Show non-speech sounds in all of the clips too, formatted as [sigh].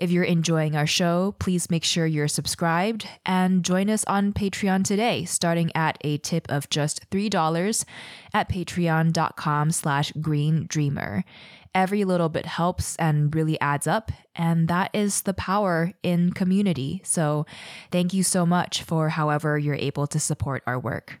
If you're enjoying our show, please make sure you're subscribed and join us on Patreon today, starting at a tip of just $3 at patreon.com slash green dreamer. Every little bit helps and really adds up, and that is the power in community. So thank you so much for however you're able to support our work.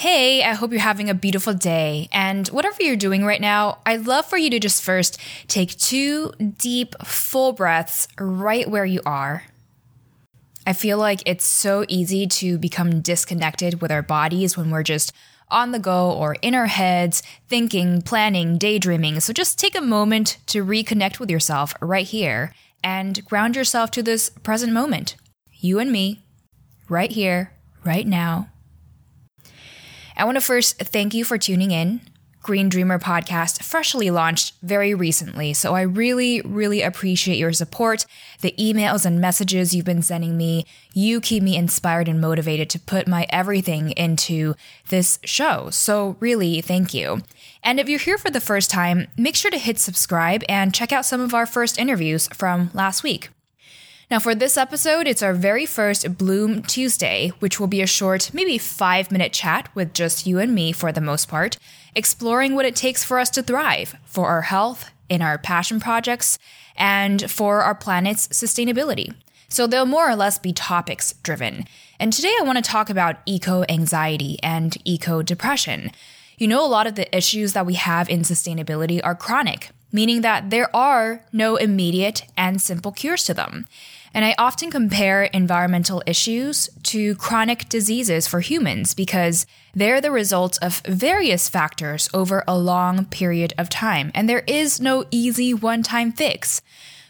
Hey, I hope you're having a beautiful day. And whatever you're doing right now, I'd love for you to just first take two deep, full breaths right where you are. I feel like it's so easy to become disconnected with our bodies when we're just on the go or in our heads, thinking, planning, daydreaming. So just take a moment to reconnect with yourself right here and ground yourself to this present moment. You and me, right here, right now. I want to first thank you for tuning in. Green Dreamer podcast freshly launched very recently, so I really, really appreciate your support, the emails and messages you've been sending me. You keep me inspired and motivated to put my everything into this show. So, really, thank you. And if you're here for the first time, make sure to hit subscribe and check out some of our first interviews from last week. Now, for this episode, it's our very first Bloom Tuesday, which will be a short, maybe five minute chat with just you and me for the most part, exploring what it takes for us to thrive, for our health, in our passion projects, and for our planet's sustainability. So they'll more or less be topics driven. And today I want to talk about eco anxiety and eco depression. You know, a lot of the issues that we have in sustainability are chronic, meaning that there are no immediate and simple cures to them. And I often compare environmental issues to chronic diseases for humans because they're the result of various factors over a long period of time, and there is no easy one time fix.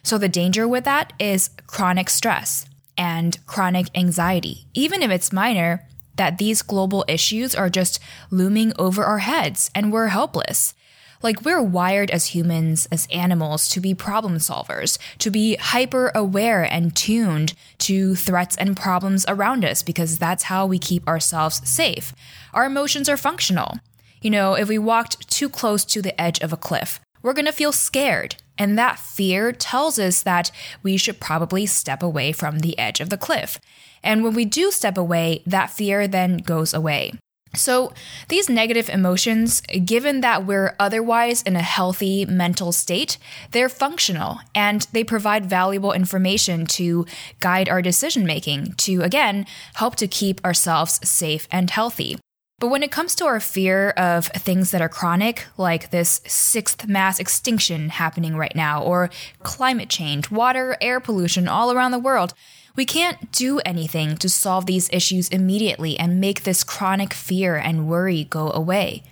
So the danger with that is chronic stress and chronic anxiety, even if it's minor, that these global issues are just looming over our heads and we're helpless. Like, we're wired as humans, as animals, to be problem solvers, to be hyper aware and tuned to threats and problems around us because that's how we keep ourselves safe. Our emotions are functional. You know, if we walked too close to the edge of a cliff, we're gonna feel scared. And that fear tells us that we should probably step away from the edge of the cliff. And when we do step away, that fear then goes away. So, these negative emotions, given that we're otherwise in a healthy mental state, they're functional and they provide valuable information to guide our decision making, to again help to keep ourselves safe and healthy. But when it comes to our fear of things that are chronic, like this sixth mass extinction happening right now, or climate change, water, air pollution all around the world, we can't do anything to solve these issues immediately and make this chronic fear and worry go away.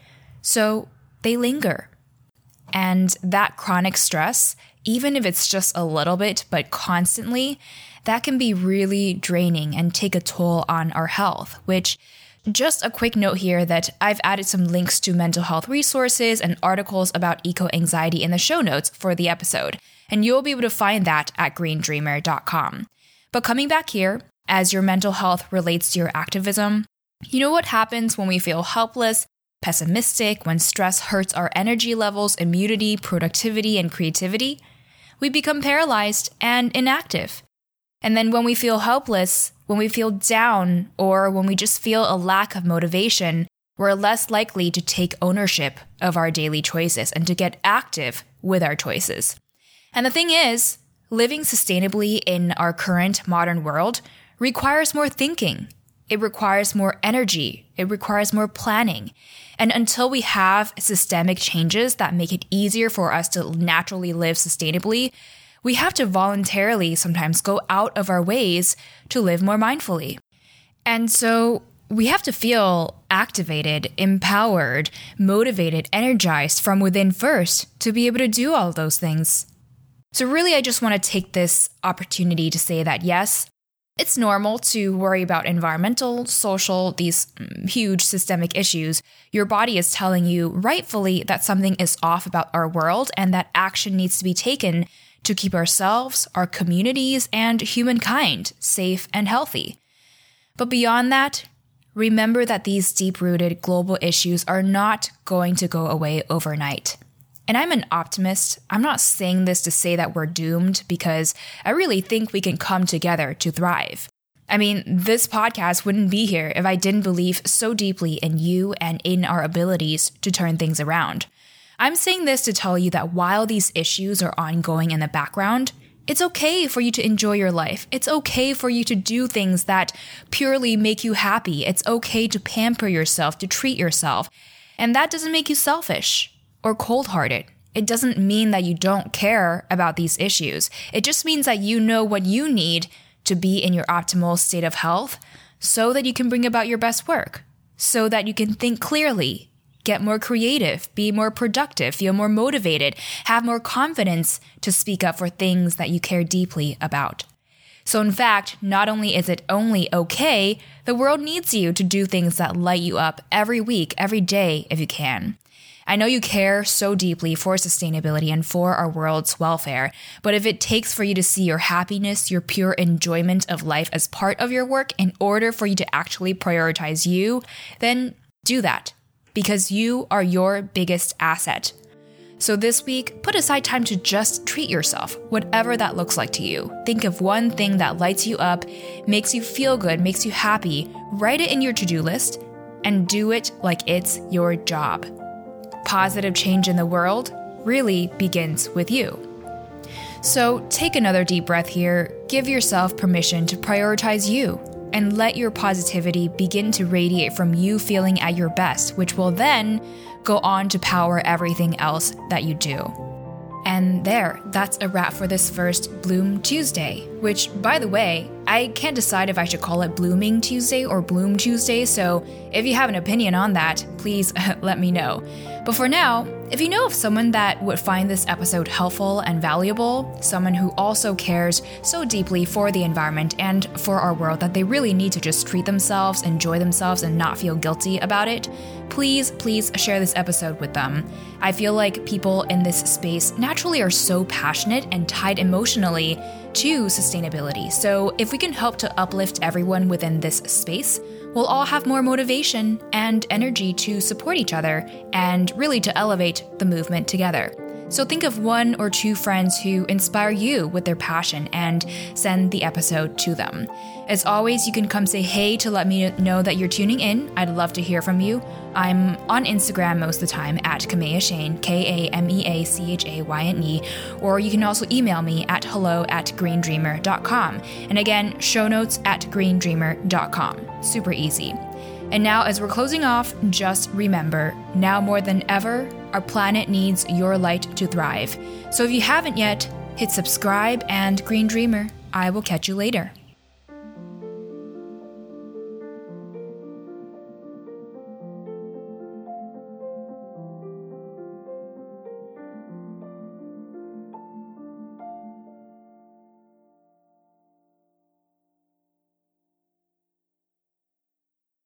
So they linger. And that chronic stress, even if it's just a little bit, but constantly, that can be really draining and take a toll on our health, which just a quick note here that I've added some links to mental health resources and articles about eco anxiety in the show notes for the episode, and you'll be able to find that at greendreamer.com. But coming back here, as your mental health relates to your activism, you know what happens when we feel helpless, pessimistic, when stress hurts our energy levels, immunity, productivity, and creativity? We become paralyzed and inactive. And then when we feel helpless, when we feel down, or when we just feel a lack of motivation, we're less likely to take ownership of our daily choices and to get active with our choices. And the thing is, Living sustainably in our current modern world requires more thinking. It requires more energy. It requires more planning. And until we have systemic changes that make it easier for us to naturally live sustainably, we have to voluntarily sometimes go out of our ways to live more mindfully. And so we have to feel activated, empowered, motivated, energized from within first to be able to do all those things. So, really, I just want to take this opportunity to say that yes, it's normal to worry about environmental, social, these mm, huge systemic issues. Your body is telling you rightfully that something is off about our world and that action needs to be taken to keep ourselves, our communities, and humankind safe and healthy. But beyond that, remember that these deep rooted global issues are not going to go away overnight. And I'm an optimist. I'm not saying this to say that we're doomed because I really think we can come together to thrive. I mean, this podcast wouldn't be here if I didn't believe so deeply in you and in our abilities to turn things around. I'm saying this to tell you that while these issues are ongoing in the background, it's okay for you to enjoy your life. It's okay for you to do things that purely make you happy. It's okay to pamper yourself, to treat yourself. And that doesn't make you selfish or cold hearted. It doesn't mean that you don't care about these issues. It just means that you know what you need to be in your optimal state of health so that you can bring about your best work, so that you can think clearly, get more creative, be more productive, feel more motivated, have more confidence to speak up for things that you care deeply about. So, in fact, not only is it only okay, the world needs you to do things that light you up every week, every day, if you can. I know you care so deeply for sustainability and for our world's welfare, but if it takes for you to see your happiness, your pure enjoyment of life as part of your work in order for you to actually prioritize you, then do that because you are your biggest asset. So this week, put aside time to just treat yourself, whatever that looks like to you. Think of one thing that lights you up, makes you feel good, makes you happy, write it in your to do list, and do it like it's your job positive change in the world really begins with you. So take another deep breath here, give yourself permission to prioritize you, and let your positivity begin to radiate from you feeling at your best, which will then go on to power everything else that you do. And there, that's a wrap for this first Bloom Tuesday, which, by the way, I can't decide if I should call it Blooming Tuesday or Bloom Tuesday, so if you have an opinion on that, please [laughs] let me know. But for now, if you know of someone that would find this episode helpful and valuable, someone who also cares so deeply for the environment and for our world that they really need to just treat themselves, enjoy themselves, and not feel guilty about it, please, please share this episode with them. I feel like people in this space naturally are so passionate and tied emotionally to sustainability. So if we can help to uplift everyone within this space, we'll all have more motivation and energy to support each other and really to elevate the movement together. So think of one or two friends who inspire you with their passion and send the episode to them. As always, you can come say hey to let me know that you're tuning in. I'd love to hear from you. I'm on Instagram most of the time at Kamea Chayne, K A M E A C H A Y N E, or you can also email me at hello at greendreamer.com. And again, show notes at greendreamer.com. Super easy. And now, as we're closing off, just remember now more than ever, our planet needs your light to thrive. So if you haven't yet, hit subscribe and Green Dreamer. I will catch you later.